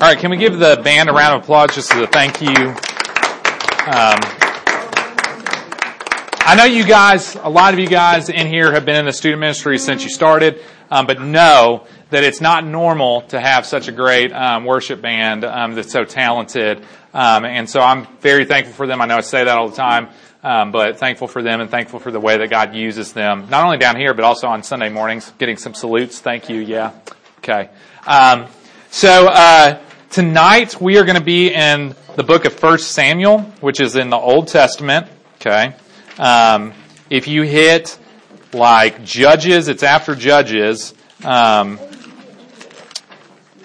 All right, can we give the band a round of applause just as a thank you? Um, I know you guys, a lot of you guys in here have been in the student ministry since you started, um, but know that it's not normal to have such a great um, worship band um, that's so talented. Um, and so I'm very thankful for them. I know I say that all the time, um, but thankful for them and thankful for the way that God uses them, not only down here, but also on Sunday mornings, getting some salutes. Thank you. Yeah. Okay. Um, so, uh, Tonight we are going to be in the book of First Samuel, which is in the Old Testament. Okay. Um, if you hit like Judges, it's after Judges. Um,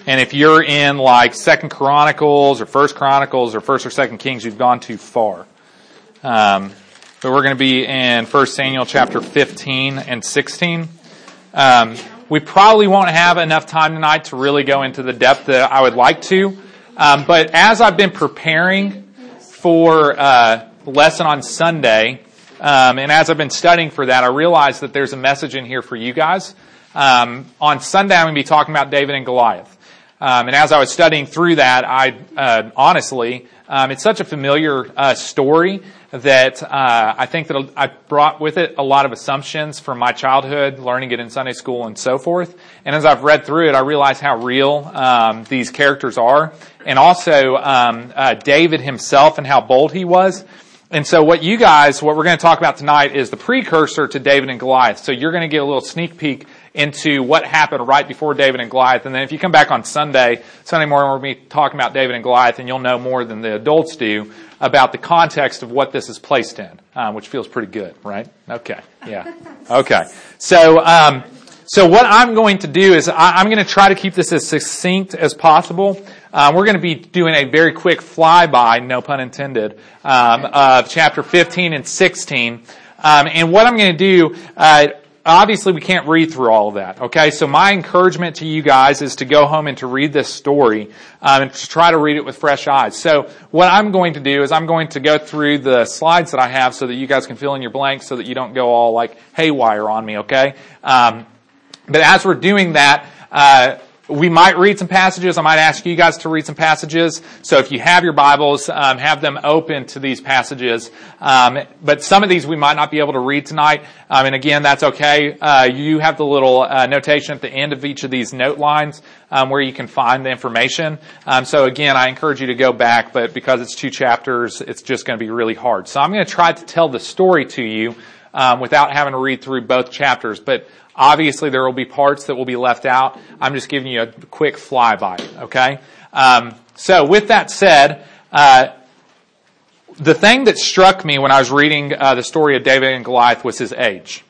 and if you're in like Second Chronicles or First Chronicles or First or Second Kings, you've gone too far. Um, but we're going to be in First Samuel chapter 15 and 16. Um, we probably won't have enough time tonight to really go into the depth that I would like to. Um, but as I've been preparing for uh, lesson on Sunday, um, and as I've been studying for that, I realized that there's a message in here for you guys. Um, on Sunday, I'm going to be talking about David and Goliath. Um, and as I was studying through that, I uh, honestly, um, it's such a familiar uh, story that uh, I think that I brought with it a lot of assumptions from my childhood, learning it in Sunday school and so forth. And as I've read through it, I realize how real um, these characters are, and also um, uh, David himself and how bold he was. And so what you guys, what we're going to talk about tonight is the precursor to David and Goliath. So you're going to get a little sneak peek into what happened right before David and Goliath. And then if you come back on Sunday, Sunday morning, we'll be talking about David and Goliath, and you'll know more than the adults do about the context of what this is placed in, um, which feels pretty good, right? Okay, yeah, okay. So, um, so what I'm going to do is I, am going to try to keep this as succinct as possible. Um, we're going to be doing a very quick flyby, no pun intended, um, of chapter 15 and 16. Um, and what I'm going to do, uh, obviously we can't read through all of that. Okay, so my encouragement to you guys is to go home and to read this story um, and to try to read it with fresh eyes. So what I'm going to do is I'm going to go through the slides that I have so that you guys can fill in your blanks so that you don't go all like haywire on me. Okay, um, but as we're doing that. Uh, we might read some passages. I might ask you guys to read some passages. So if you have your Bibles, um, have them open to these passages. Um, but some of these we might not be able to read tonight. Um, and again, that's okay. Uh, you have the little uh, notation at the end of each of these note lines um, where you can find the information. Um, so again, I encourage you to go back, but because it's two chapters, it's just going to be really hard. So I'm going to try to tell the story to you um, without having to read through both chapters. But Obviously, there will be parts that will be left out. I'm just giving you a quick flyby, okay? Um, so, with that said, uh, the thing that struck me when I was reading uh, the story of David and Goliath was his age.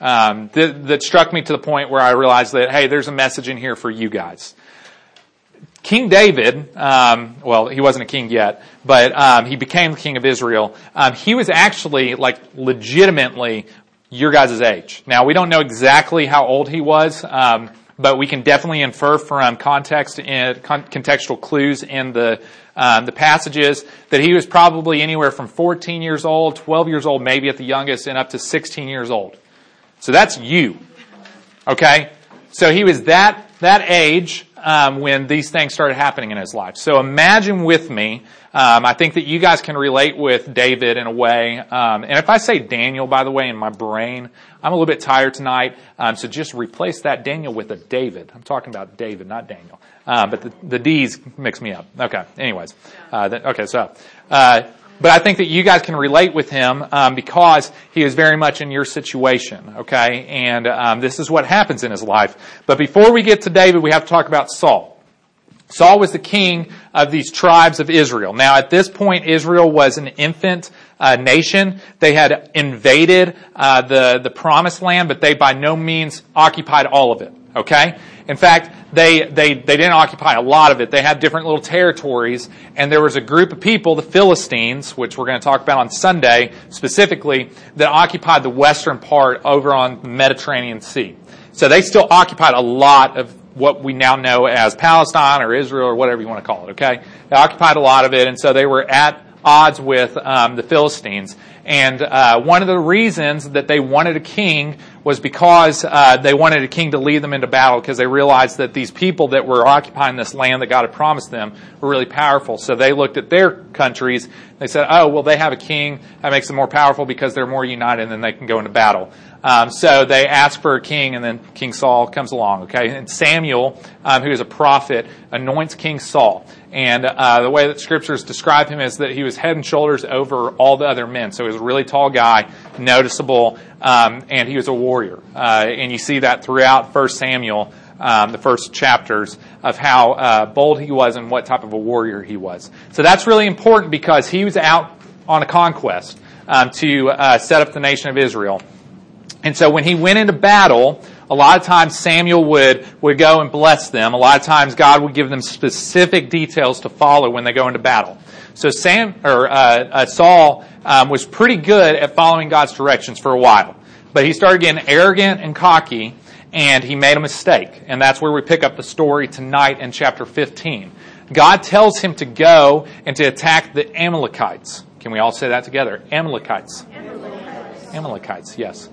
Um, that, that, struck me to the point where I realized that, hey, there's a message in here for you guys. King David, um, well, he wasn't a king yet, but um, he became the king of Israel. Um, he was actually, like, legitimately your guys' age. Now, we don't know exactly how old he was, um, but we can definitely infer from context and contextual clues in the um, the passages that he was probably anywhere from 14 years old, 12 years old, maybe at the youngest, and up to 16 years old. So that's you. Okay, so he was that that age um, when these things started happening in his life. So imagine with me um, I think that you guys can relate with David in a way. Um, and if I say Daniel, by the way, in my brain, I'm a little bit tired tonight. Um, so just replace that Daniel with a David. I'm talking about David, not Daniel. Uh, but the, the D's mix me up. Okay. Anyways. Uh, that, okay. So, uh, but I think that you guys can relate with him um, because he is very much in your situation, okay? And um, this is what happens in his life. But before we get to David, we have to talk about Saul. Saul was the king of these tribes of Israel. Now, at this point, Israel was an infant uh, nation. They had invaded uh, the the promised land, but they by no means occupied all of it. Okay. In fact, they they they didn't occupy a lot of it. They had different little territories, and there was a group of people, the Philistines, which we're going to talk about on Sunday specifically, that occupied the western part over on the Mediterranean Sea. So they still occupied a lot of what we now know as Palestine or Israel or whatever you want to call it. Okay, they occupied a lot of it, and so they were at odds with um, the Philistines. And uh, one of the reasons that they wanted a king was because uh, they wanted a king to lead them into battle because they realized that these people that were occupying this land that God had promised them were really powerful. So they looked at their countries. They said, "Oh, well, they have a king that makes them more powerful because they're more united, and then they can go into battle." Um, so they ask for a king, and then King Saul comes along. Okay, and Samuel, um, who is a prophet, anoints King Saul. And uh, the way that scriptures describe him is that he was head and shoulders over all the other men. So he was a really tall guy, noticeable, um, and he was a warrior. Uh, and you see that throughout First Samuel, um, the first chapters of how uh, bold he was and what type of a warrior he was. So that's really important because he was out on a conquest um, to uh, set up the nation of Israel. And so when he went into battle, a lot of times Samuel would, would go and bless them. A lot of times God would give them specific details to follow when they go into battle. So Sam, or, uh, uh, Saul, um, was pretty good at following God's directions for a while. But he started getting arrogant and cocky, and he made a mistake. And that's where we pick up the story tonight in chapter 15. God tells him to go and to attack the Amalekites. Can we all say that together? Amalekites. Amalekites, Amalekites yes.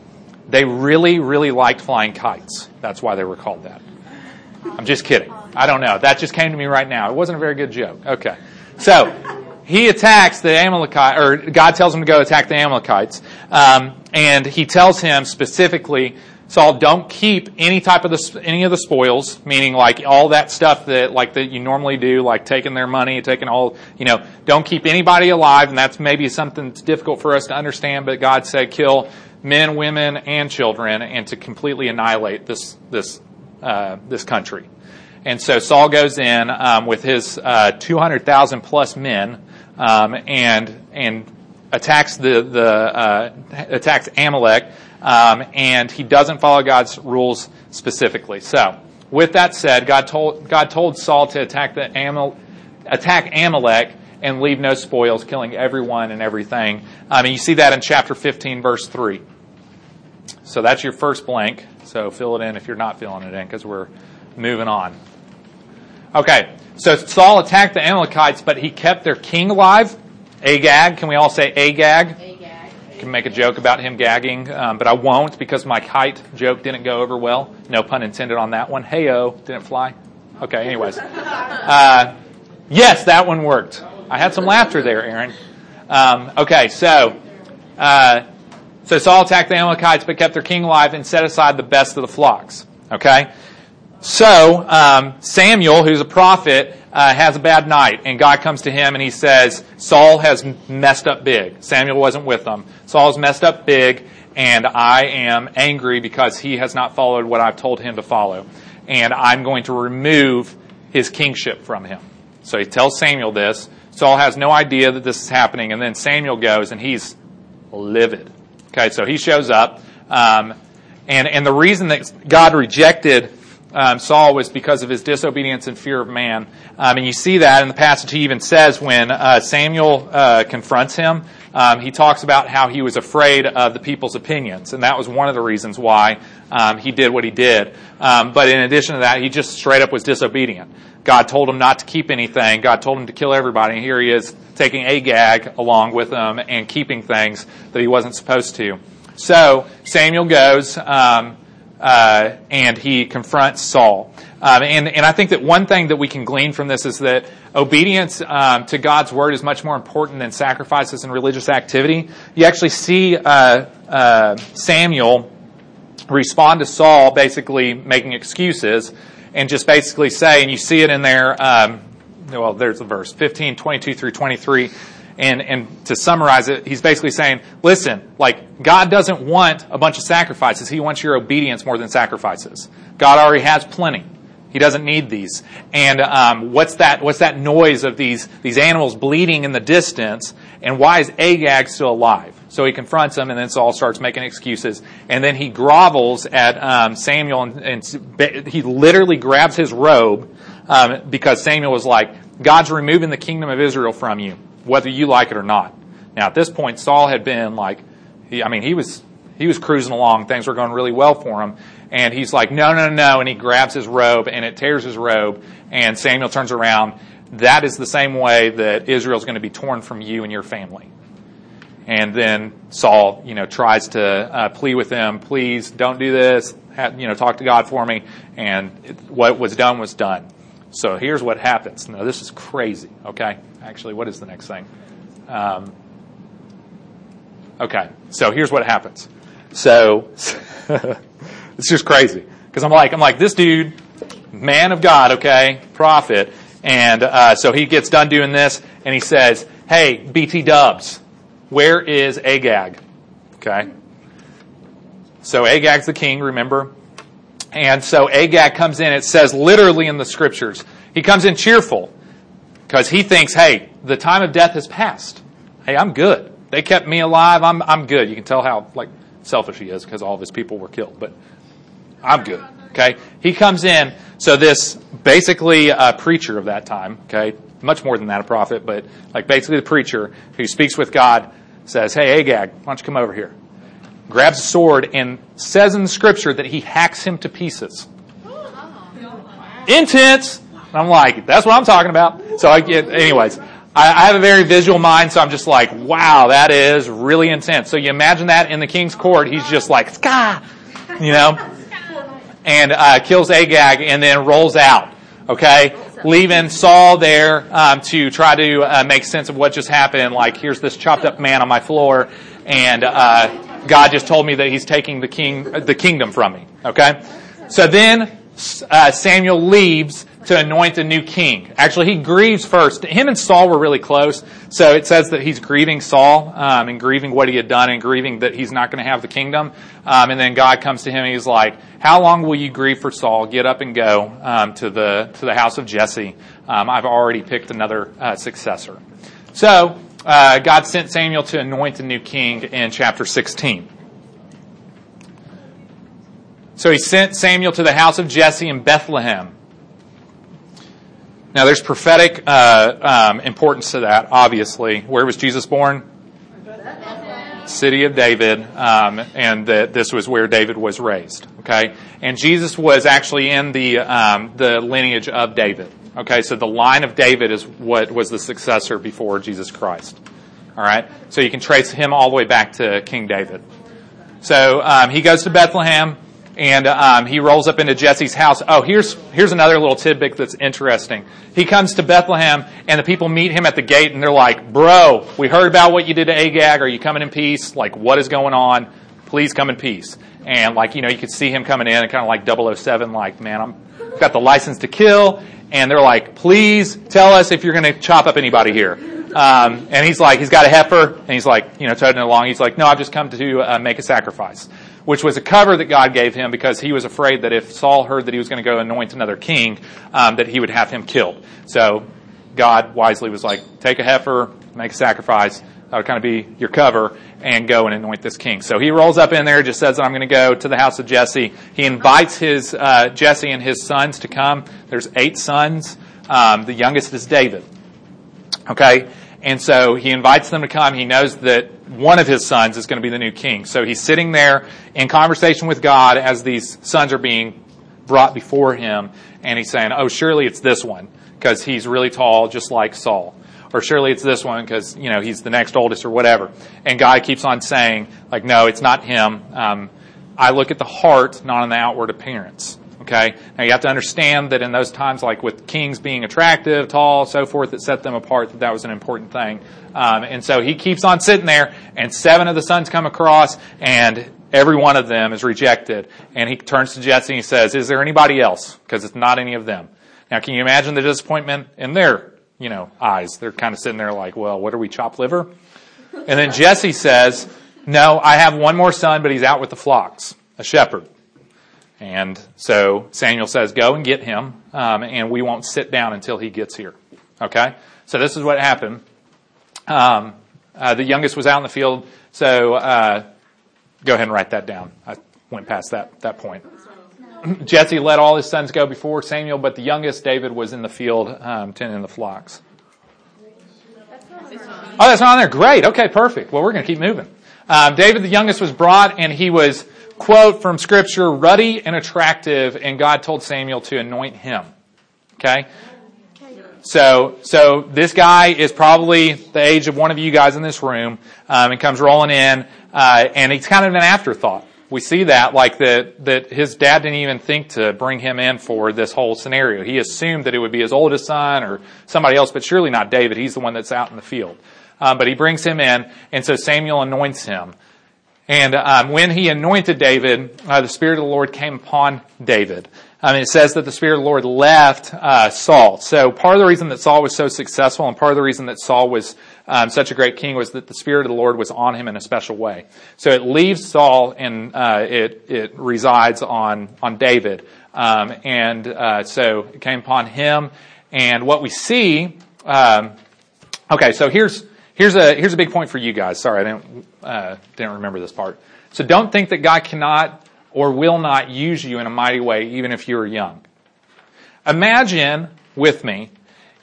They really, really liked flying kites. That's why they were called that. I'm just kidding. I don't know. That just came to me right now. It wasn't a very good joke. Okay. So, he attacks the Amalekites, or God tells him to go attack the Amalekites, um, and he tells him specifically, Saul, don't keep any type of the, any of the spoils, meaning like all that stuff that, like that you normally do, like taking their money, taking all, you know, don't keep anybody alive, and that's maybe something that's difficult for us to understand, but God said kill men, women, and children, and to completely annihilate this this uh, this country. And so Saul goes in um, with his uh, 200,000 plus men um, and and attacks the the uh, attacks Amalek, um, and he doesn't follow God's rules specifically. So, with that said, God told God told Saul to attack the Amal, attack Amalek and leave no spoils, killing everyone and everything. Um, and you see that in chapter 15, verse 3. So that's your first blank. So fill it in if you're not filling it in because we're moving on. Okay, so Saul attacked the Amalekites, but he kept their king alive. Agag, can we all say Agag? Agag. Can make a joke about him gagging, um, but I won't because my kite joke didn't go over well. No pun intended on that one. Heyo, didn't fly. Okay, anyways. Uh, yes, that one worked. I had some laughter there, Aaron. Um, okay, so uh, so Saul attacked the Amalekites, but kept their king alive and set aside the best of the flocks. Okay? So, um, Samuel, who's a prophet, uh, has a bad night, and God comes to him and he says, Saul has messed up big. Samuel wasn't with them. Saul's messed up big, and I am angry because he has not followed what I've told him to follow. And I'm going to remove his kingship from him. So he tells Samuel this. Saul has no idea that this is happening, and then Samuel goes and he's livid. Okay, so he shows up. Um, and, and the reason that God rejected um, Saul was because of his disobedience and fear of man. Um, and you see that in the passage. He even says when uh, Samuel uh, confronts him, um, he talks about how he was afraid of the people's opinions, and that was one of the reasons why um, he did what he did. Um, but in addition to that, he just straight up was disobedient. God told him not to keep anything. God told him to kill everybody, and here he is taking Agag along with him and keeping things that he wasn't supposed to. So Samuel goes um, uh, and he confronts Saul. Um, and, and I think that one thing that we can glean from this is that obedience um, to God's word is much more important than sacrifices and religious activity. You actually see uh, uh, Samuel respond to Saul basically making excuses and just basically say, and you see it in there, um, well, there's the verse, 15, 22 through 23. And, and to summarize it, he's basically saying, listen, like, God doesn't want a bunch of sacrifices. He wants your obedience more than sacrifices. God already has plenty. He doesn't need these. And um, what's that? What's that noise of these these animals bleeding in the distance? And why is Agag still alive? So he confronts him, and then Saul starts making excuses. And then he grovels at um, Samuel, and, and, he literally grabs his robe um, because Samuel was like, "God's removing the kingdom of Israel from you, whether you like it or not." Now at this point, Saul had been like, he, I mean, he was he was cruising along. Things were going really well for him. And he's like, no, no, no. And he grabs his robe and it tears his robe. And Samuel turns around. That is the same way that Israel is going to be torn from you and your family. And then Saul, you know, tries to uh, plead with him, please don't do this, have, you know, talk to God for me. And what was done was done. So here's what happens. Now this is crazy, okay? Actually, what is the next thing? Um, okay, so here's what happens. So it's just crazy because I'm like, I'm like this dude, man of God, okay, prophet, and uh, so he gets done doing this, and he says, "Hey, BT Dubs, where is Agag?" Okay. So Agag's the king, remember? And so Agag comes in. It says literally in the scriptures, he comes in cheerful because he thinks, "Hey, the time of death has passed. Hey, I'm good. They kept me alive. I'm I'm good." You can tell how like selfish he is because all of his people were killed, but I'm good. Okay, he comes in. So this basically a preacher of that time. Okay, much more than that, a prophet, but like basically the preacher who speaks with God says, "Hey, Agag, why don't you come over here?" Grabs a sword and says in scripture that he hacks him to pieces. Intense. I'm like, that's what I'm talking about. So I get, anyways. I, I have a very visual mind, so I'm just like, wow, that is really intense. So you imagine that in the king's court, he's just like, ska, you know, and uh, kills Agag and then rolls out. Okay, leaving Saul there um, to try to uh, make sense of what just happened. Like, here's this chopped up man on my floor, and uh, God just told me that He's taking the king, the kingdom from me. Okay, so then uh, Samuel leaves to anoint a new king. Actually, he grieves first. Him and Saul were really close, so it says that he's grieving Saul um, and grieving what he had done and grieving that he's not going to have the kingdom. Um, and then God comes to him and he's like, "How long will you grieve for Saul? Get up and go um, to the to the house of Jesse. Um, I've already picked another uh, successor." So uh, God sent Samuel to anoint a new king in chapter 16. So he sent Samuel to the house of Jesse in Bethlehem. Now, there's prophetic uh, um, importance to that, obviously. Where was Jesus born? City of David, um, and that this was where David was raised. Okay, and Jesus was actually in the um, the lineage of David. Okay, so the line of David is what was the successor before Jesus Christ. All right, so you can trace him all the way back to King David. So um, he goes to Bethlehem and um, he rolls up into Jesse's house. Oh, here's here's another little tidbit that's interesting. He comes to Bethlehem, and the people meet him at the gate, and they're like, "Bro, we heard about what you did to Agag. Are you coming in peace? Like, what is going on? Please come in peace." And like you know, you could see him coming in, and kind of like 007, like, "Man, I'm got the license to kill." And they're like, "Please tell us if you're going to chop up anybody here." Um, and he's like, he's got a heifer, and he's like, you know, toting along. He's like, "No, I've just come to uh, make a sacrifice." which was a cover that God gave him because he was afraid that if Saul heard that he was going to go anoint another king, um, that he would have him killed. So God wisely was like, take a heifer, make a sacrifice. That would kind of be your cover and go and anoint this king. So he rolls up in there, just says, I'm going to go to the house of Jesse. He invites his, uh, Jesse and his sons to come. There's eight sons. Um, the youngest is David. Okay? And so he invites them to come. He knows that one of his sons is going to be the new king. So he's sitting there in conversation with God as these sons are being brought before him. And he's saying, Oh, surely it's this one because he's really tall, just like Saul. Or surely it's this one because, you know, he's the next oldest or whatever. And God keeps on saying, like, no, it's not him. Um, I look at the heart, not on the outward appearance. Okay? Now you have to understand that in those times, like with kings being attractive, tall, so forth, that set them apart, that that was an important thing. Um, and so he keeps on sitting there, and seven of the sons come across, and every one of them is rejected. And he turns to Jesse and he says, is there anybody else? Because it's not any of them. Now can you imagine the disappointment in their, you know, eyes? They're kind of sitting there like, well, what are we, chop liver? And then Jesse says, no, I have one more son, but he's out with the flocks, a shepherd. And so Samuel says, Go and get him, um, and we won't sit down until he gets here. Okay? So this is what happened. Um, uh, the youngest was out in the field, so uh, go ahead and write that down. I went past that, that point. Jesse let all his sons go before Samuel, but the youngest, David, was in the field um, tending the flocks. Oh, that's not on there. Great. Okay, perfect. Well, we're going to keep moving. Um, David, the youngest, was brought, and he was quote from scripture, ruddy and attractive, and God told Samuel to anoint him. Okay? So, so this guy is probably the age of one of you guys in this room, um, and comes rolling in, uh, and he's kind of an afterthought. We see that, like that, that his dad didn't even think to bring him in for this whole scenario. He assumed that it would be his oldest son or somebody else, but surely not David. He's the one that's out in the field. Um, but he brings him in, and so Samuel anoints him. And um, when he anointed David, uh, the Spirit of the Lord came upon David. Um, it says that the Spirit of the Lord left uh, Saul. So part of the reason that Saul was so successful and part of the reason that Saul was um, such a great king was that the Spirit of the Lord was on him in a special way. So it leaves Saul and uh, it, it resides on, on David. Um, and uh, so it came upon him. And what we see, um, okay, so here's, here's, a, here's a big point for you guys. Sorry, I didn't, uh, didn't remember this part. So don't think that God cannot or will not use you in a mighty way, even if you are young. Imagine with me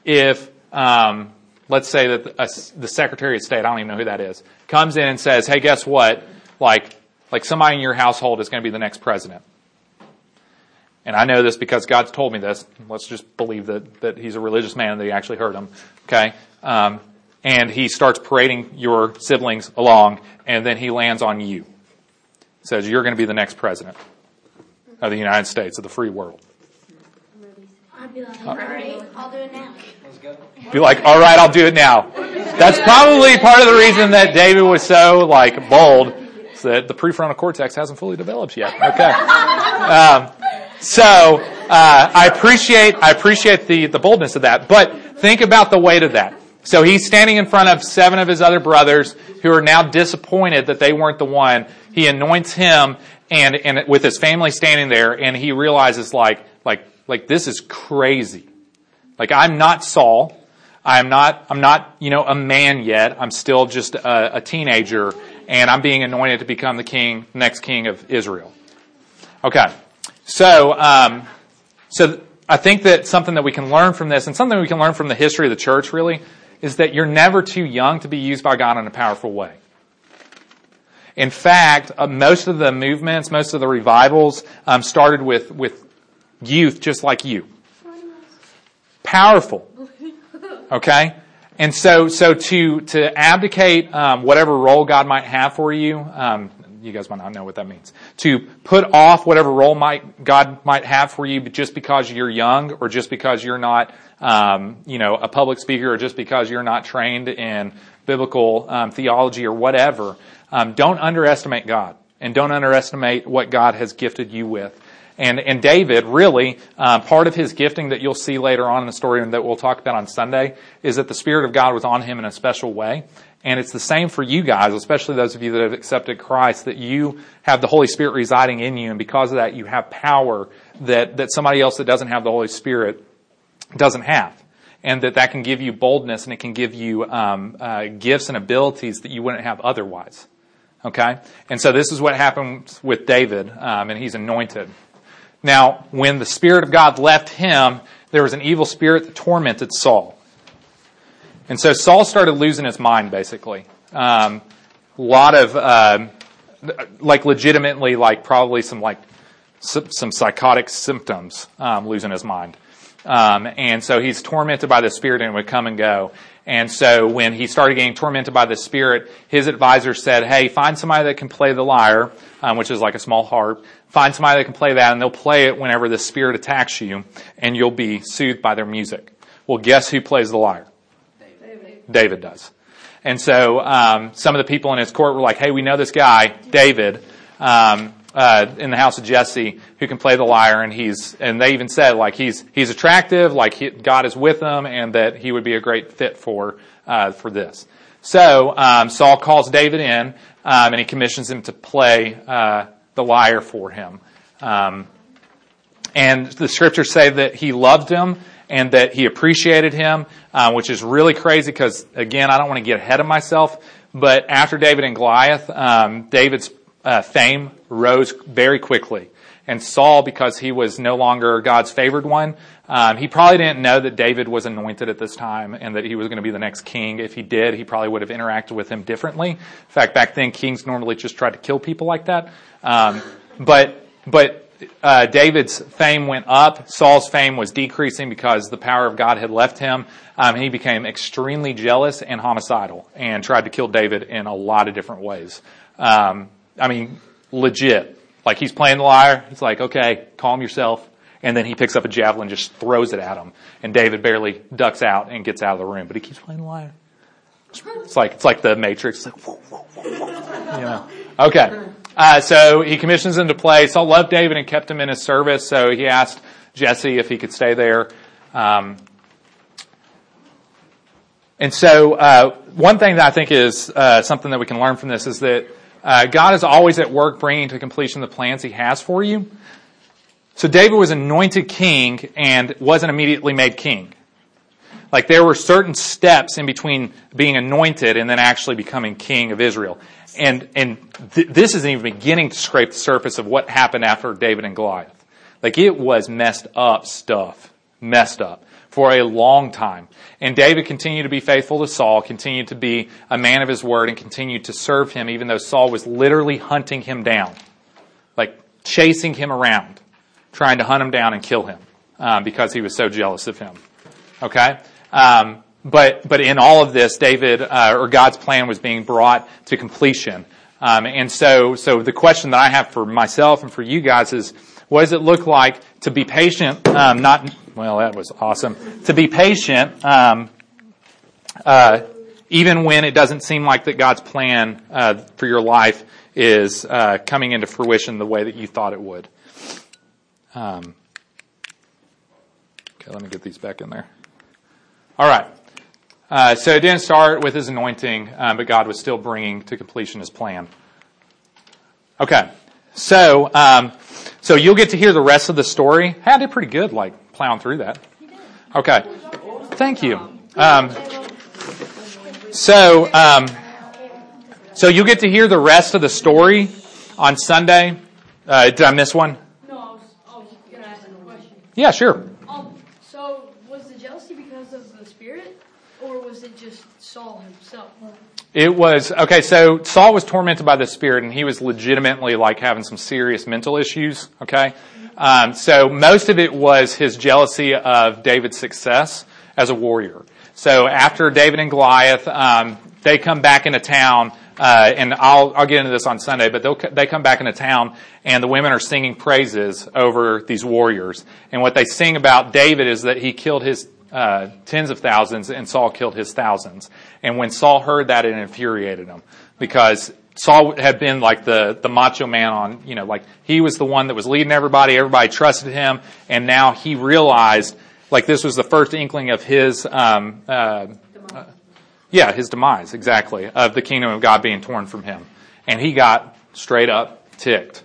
if, um, let's say that the, the Secretary of State, I don't even know who that is, comes in and says, "Hey, guess what? Like, like somebody in your household is going to be the next president." And I know this because God's told me this. Let's just believe that, that he's a religious man and that he actually heard him. Okay? Um, and he starts parading your siblings along, and then he lands on you says you're going to be the next president of the United States, of the free world. I'd be like, all right, I'll do it now. Be like, all right, I'll do it now. That's probably part of the reason that David was so like bold, is that the prefrontal cortex hasn't fully developed yet. Okay. Um, so uh, I appreciate I appreciate the the boldness of that, but think about the weight of that. So he's standing in front of seven of his other brothers who are now disappointed that they weren't the one. He anoints him and, and with his family standing there and he realizes like, like, like this is crazy. Like I'm not Saul. I'm not, I'm not, you know, a man yet. I'm still just a, a teenager and I'm being anointed to become the king, next king of Israel. Okay. So, um, so I think that something that we can learn from this and something we can learn from the history of the church really is that you're never too young to be used by God in a powerful way. In fact, uh, most of the movements, most of the revivals um, started with, with youth just like you. Powerful. Okay? And so, so to, to abdicate um, whatever role God might have for you, um, you guys might not know what that means. To put off whatever role might God might have for you, but just because you're young, or just because you're not, um, you know, a public speaker, or just because you're not trained in biblical um, theology or whatever. Um, don't underestimate God, and don't underestimate what God has gifted you with. And, and David, really, uh, part of his gifting that you'll see later on in the story and that we'll talk about on Sunday is that the Spirit of God was on him in a special way. And it's the same for you guys, especially those of you that have accepted Christ, that you have the Holy Spirit residing in you, and because of that, you have power that, that somebody else that doesn't have the Holy Spirit doesn't have. And that that can give you boldness and it can give you um, uh, gifts and abilities that you wouldn't have otherwise. Okay? And so this is what happened with David, um, and he's anointed. Now, when the Spirit of God left him, there was an evil spirit that tormented Saul. And so Saul started losing his mind, basically. Um, a lot of, uh, like legitimately, like probably some like, some psychotic symptoms, um, losing his mind. Um, and so he's tormented by the spirit and would come and go. And so when he started getting tormented by the spirit, his advisor said, hey, find somebody that can play the lyre, um, which is like a small harp. Find somebody that can play that and they'll play it whenever the spirit attacks you and you'll be soothed by their music. Well, guess who plays the lyre? David does. And so um, some of the people in his court were like, "Hey, we know this guy, David, um, uh, in the house of Jesse, who can play the lyre." And he's and they even said like he's he's attractive, like he, God is with him, and that he would be a great fit for uh, for this. So um, Saul calls David in, um, and he commissions him to play uh, the lyre for him. Um, and the scriptures say that he loved him and that he appreciated him, uh, which is really crazy because, again, I don't want to get ahead of myself, but after David and Goliath, um, David's uh, fame rose very quickly. And Saul, because he was no longer God's favored one, um, he probably didn't know that David was anointed at this time and that he was going to be the next king. If he did, he probably would have interacted with him differently. In fact, back then, kings normally just tried to kill people like that. Um, but but uh, David's fame went up. Saul's fame was decreasing because the power of God had left him. Um, he became extremely jealous and homicidal and tried to kill David in a lot of different ways. Um, I mean, legit. Like he's playing the lyre. He's like, okay, calm yourself. And then he picks up a javelin, just throws it at him. And David barely ducks out and gets out of the room. But he keeps playing the lyre. It's like, it's like the Matrix. It's Like, you know. Okay. Uh, so he commissions him to play. Saul loved David and kept him in his service. So he asked Jesse if he could stay there. Um, and so, uh, one thing that I think is uh, something that we can learn from this is that uh, God is always at work bringing to completion the plans He has for you. So David was anointed king and wasn't immediately made king. Like there were certain steps in between being anointed and then actually becoming king of Israel. And, and th- this isn't even beginning to scrape the surface of what happened after David and Goliath. Like it was messed up stuff. Messed up for a long time. And David continued to be faithful to Saul, continued to be a man of his word, and continued to serve him even though Saul was literally hunting him down. Like chasing him around, trying to hunt him down and kill him, um, because he was so jealous of him. Okay? Um, but, but in all of this, David, uh, or God's plan was being brought to completion. Um, and so, so the question that I have for myself and for you guys is, what does it look like to be patient, um, not, well, that was awesome, to be patient, um, uh, even when it doesn't seem like that God's plan uh, for your life is uh, coming into fruition the way that you thought it would. Um, okay, let me get these back in there. All right. Uh, so it didn't start with his anointing, um, but God was still bringing to completion his plan. Okay. So, um, so you'll get to hear the rest of the story. I did pretty good, like plowing through that. Okay. Thank you. Um, so, um, so you'll get to hear the rest of the story on Sunday. Uh, did I miss one? No, I was, I was gonna ask a question. Yeah, sure. Um, so was the jealousy because of the spirit, or was it just Saul himself? It was okay. So Saul was tormented by the spirit, and he was legitimately like having some serious mental issues. Okay, um, so most of it was his jealousy of David's success as a warrior. So after David and Goliath, um, they come back into town. Uh, and I'll I'll get into this on Sunday, but they come back into town, and the women are singing praises over these warriors. And what they sing about David is that he killed his uh, tens of thousands, and Saul killed his thousands. And when Saul heard that, it infuriated him because Saul had been like the the macho man on you know like he was the one that was leading everybody, everybody trusted him, and now he realized like this was the first inkling of his um, uh, uh, yeah his demise exactly of the kingdom of God being torn from him, and he got straight up ticked.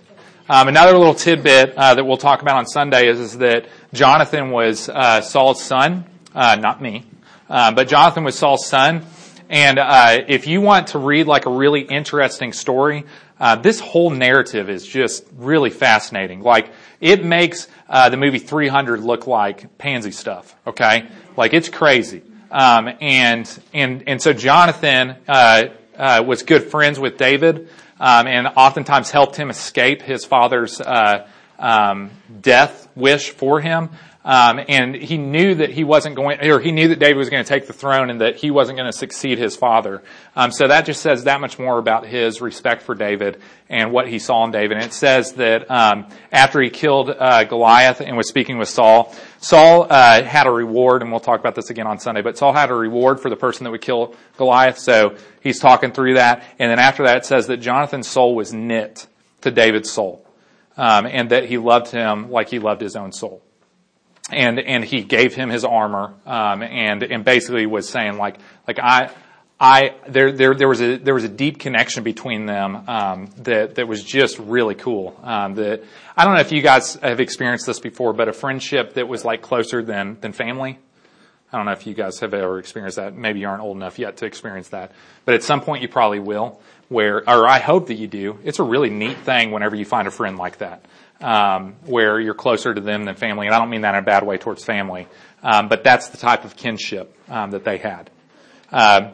Um, another little tidbit uh, that we'll talk about on Sunday is, is that Jonathan was uh, Saul's son, uh, not me, uh, but Jonathan was Saul's son. And uh, if you want to read like a really interesting story, uh, this whole narrative is just really fascinating. Like it makes the movie 300 look like pansy stuff. Okay, like it's crazy. Um, and and and so Jonathan was good friends with David um, and oftentimes helped him escape his father's uh, um, death wish for him. Um, and he knew that he wasn't going, or he knew that David was going to take the throne and that he wasn't going to succeed his father. Um, so that just says that much more about his respect for David and what he saw in David. And it says that um, after he killed uh, Goliath and was speaking with Saul, Saul uh, had a reward, and we'll talk about this again on Sunday. But Saul had a reward for the person that would kill Goliath. So he's talking through that, and then after that, it says that Jonathan's soul was knit to David's soul, um, and that he loved him like he loved his own soul and and he gave him his armor um, and and basically was saying like like I I there there there was a there was a deep connection between them um, that that was just really cool. Um, that I don't know if you guys have experienced this before, but a friendship that was like closer than than family. I don't know if you guys have ever experienced that. Maybe you aren't old enough yet to experience that, but at some point you probably will. Where, or I hope that you do. It's a really neat thing whenever you find a friend like that um, where you're closer to them than family. And I don't mean that in a bad way towards family, um, but that's the type of kinship um, that they had. Um,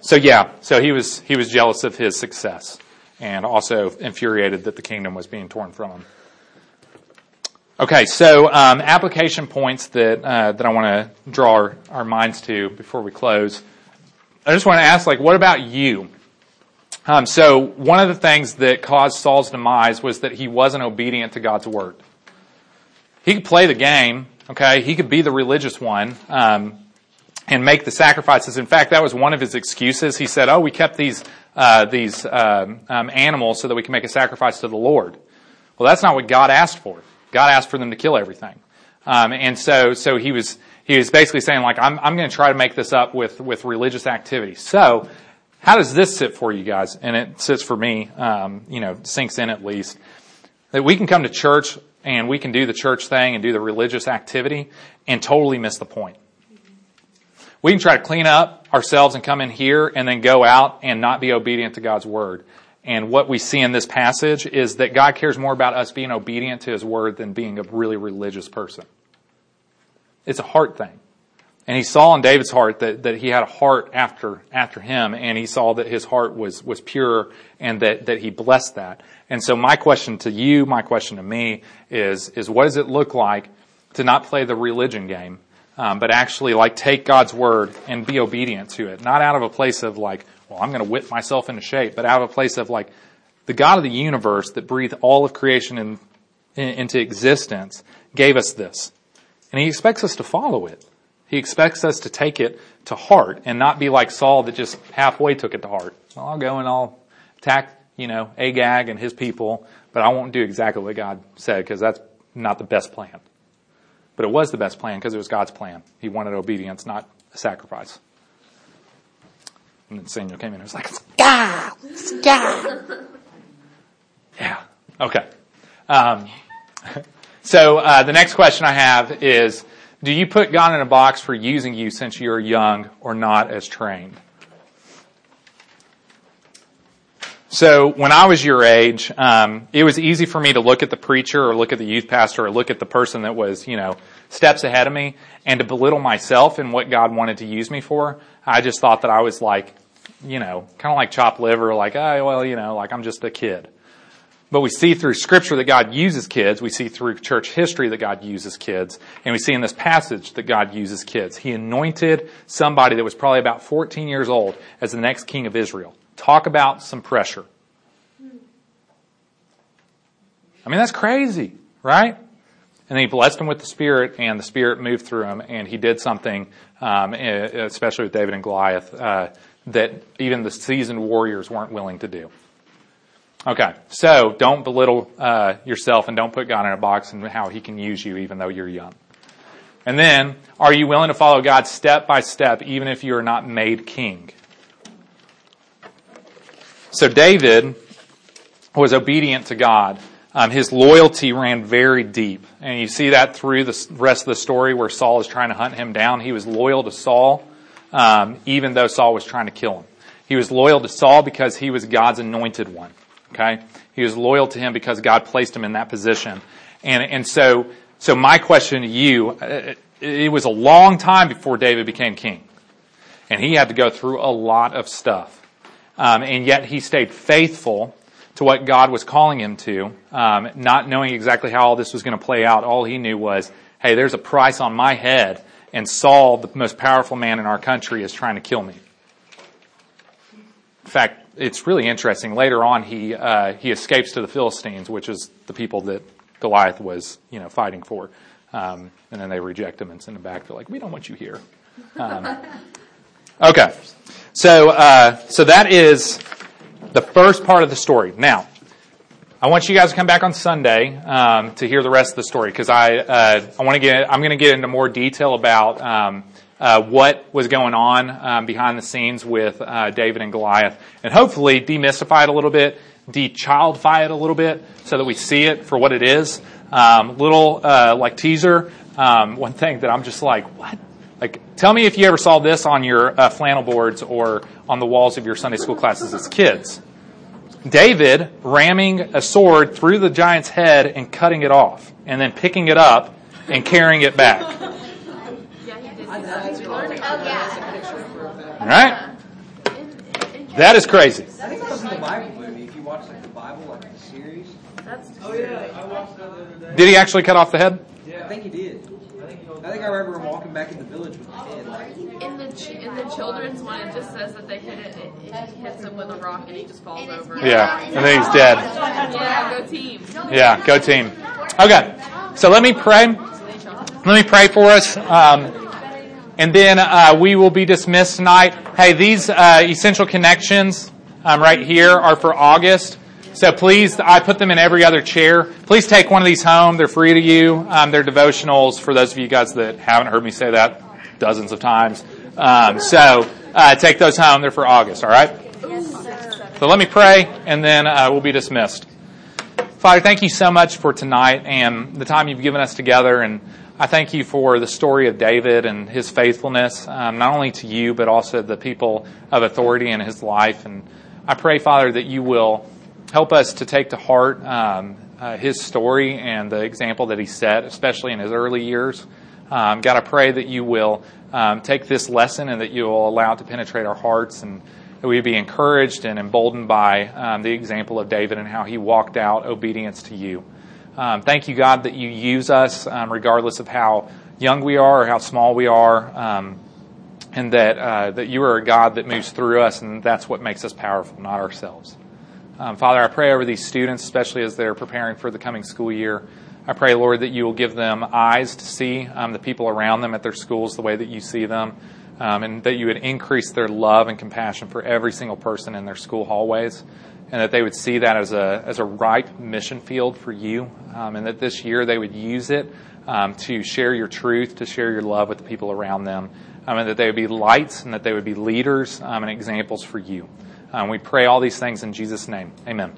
so yeah, so he was he was jealous of his success, and also infuriated that the kingdom was being torn from him. Okay, so um, application points that uh, that I want to draw our, our minds to before we close. I just want to ask, like, what about you? Um, so one of the things that caused Saul's demise was that he wasn't obedient to God's word. He could play the game, okay? He could be the religious one um, and make the sacrifices. In fact, that was one of his excuses. He said, "Oh, we kept these uh, these um, um, animals so that we can make a sacrifice to the Lord." Well, that's not what God asked for. God asked for them to kill everything. Um, and so, so he was, he was basically saying like, I'm, I'm going to try to make this up with, with religious activity. So, how does this sit for you guys? And it sits for me, um, you know, sinks in at least. That we can come to church and we can do the church thing and do the religious activity and totally miss the point. We can try to clean up ourselves and come in here and then go out and not be obedient to God's word. And what we see in this passage is that God cares more about us being obedient to His word than being a really religious person. It's a heart thing. And he saw in David's heart that, that he had a heart after, after him, and he saw that his heart was, was pure and that, that he blessed that. And so my question to you, my question to me is, is what does it look like to not play the religion game, um, but actually like take God's word and be obedient to it? Not out of a place of like, well, I'm going to whip myself into shape, but out of a place of like, the God of the universe that breathed all of creation in, in, into existence gave us this. And he expects us to follow it. He expects us to take it to heart and not be like Saul that just halfway took it to heart. Well, I'll go and I'll attack, you know, Agag and his people, but I won't do exactly what God said because that's not the best plan. But it was the best plan because it was God's plan. He wanted obedience, not a sacrifice. And then Samuel came in and was like, Scar! God! yeah. Okay. Um, so uh, the next question I have is, do you put God in a box for using you since you're young or not as trained? So when I was your age, um, it was easy for me to look at the preacher or look at the youth pastor or look at the person that was, you know, steps ahead of me and to belittle myself and what God wanted to use me for. I just thought that I was like, you know, kind of like chopped liver, like, oh, well, you know, like I'm just a kid. But we see through scripture that God uses kids. We see through church history that God uses kids. And we see in this passage that God uses kids. He anointed somebody that was probably about 14 years old as the next king of Israel. Talk about some pressure. I mean, that's crazy, right? And he blessed him with the Spirit, and the Spirit moved through him, and he did something, um, especially with David and Goliath, uh, that even the seasoned warriors weren't willing to do. Okay, so don't belittle uh, yourself and don't put God in a box and how He can use you even though you're young. And then, are you willing to follow God step by step even if you are not made king? So David was obedient to God. Um, his loyalty ran very deep. And you see that through the rest of the story where Saul is trying to hunt him down. He was loyal to Saul, um, even though Saul was trying to kill him. He was loyal to Saul because he was God's anointed one. Okay? He was loyal to him because God placed him in that position. And, and so, so my question to you, it, it was a long time before David became king. And he had to go through a lot of stuff. Um, and yet he stayed faithful to what God was calling him to, um, not knowing exactly how all this was going to play out. All he knew was, hey, there's a price on my head, and Saul, the most powerful man in our country, is trying to kill me. In fact, it's really interesting. Later on, he uh, he escapes to the Philistines, which is the people that Goliath was, you know, fighting for. Um, and then they reject him and send him back. They're like, "We don't want you here." Um, okay, so uh, so that is the first part of the story. Now, I want you guys to come back on Sunday um, to hear the rest of the story because I uh, I want to get I'm going to get into more detail about um, uh, what was going on um, behind the scenes with uh, David and Goliath, and hopefully demystify it a little bit, de-childify it a little bit, so that we see it for what it is. Um, little uh, like teaser. Um, one thing that I'm just like, what? Like, tell me if you ever saw this on your uh, flannel boards or on the walls of your Sunday school classes as kids. David ramming a sword through the giant's head and cutting it off, and then picking it up and carrying it back. All right? That is crazy. I think that was in the Bible movie. If you watch like the Bible, like the series, That's Oh yeah, I watched that the other day. Did he actually cut off the head? Yeah, I think he did. I think I think I remember him walking back in the village with his head. Like, in the ch- in the children's one. It just says that they hit it. It, it hits him with a rock and he just falls over. Yeah, and then he's dead. Yeah, go team. Yeah, go team. Okay, so let me pray. Let me pray for us. Um, and then uh, we will be dismissed tonight. Hey, these uh, essential connections um, right here are for August. So please, I put them in every other chair. Please take one of these home. They're free to you. Um, they're devotionals for those of you guys that haven't heard me say that dozens of times. Um, so uh, take those home. They're for August. All right. So let me pray, and then uh, we'll be dismissed. Father, thank you so much for tonight and the time you've given us together. And I thank you for the story of David and his faithfulness, um, not only to you, but also the people of authority in his life. And I pray, Father, that you will help us to take to heart um, uh, his story and the example that he set, especially in his early years. Um, God, I pray that you will um, take this lesson and that you will allow it to penetrate our hearts and that we be encouraged and emboldened by um, the example of David and how he walked out obedience to you. Um, thank you, God, that you use us um, regardless of how young we are or how small we are, um, and that uh, that you are a God that moves through us, and that's what makes us powerful, not ourselves. Um, Father, I pray over these students, especially as they're preparing for the coming school year. I pray, Lord, that you will give them eyes to see um, the people around them at their schools the way that you see them, um, and that you would increase their love and compassion for every single person in their school hallways, and that they would see that as a as a right mission field for you, um, and that this year they would use it um, to share your truth, to share your love with the people around them, um, and that they would be lights, and that they would be leaders um, and examples for you. Um, we pray all these things in Jesus' name. Amen.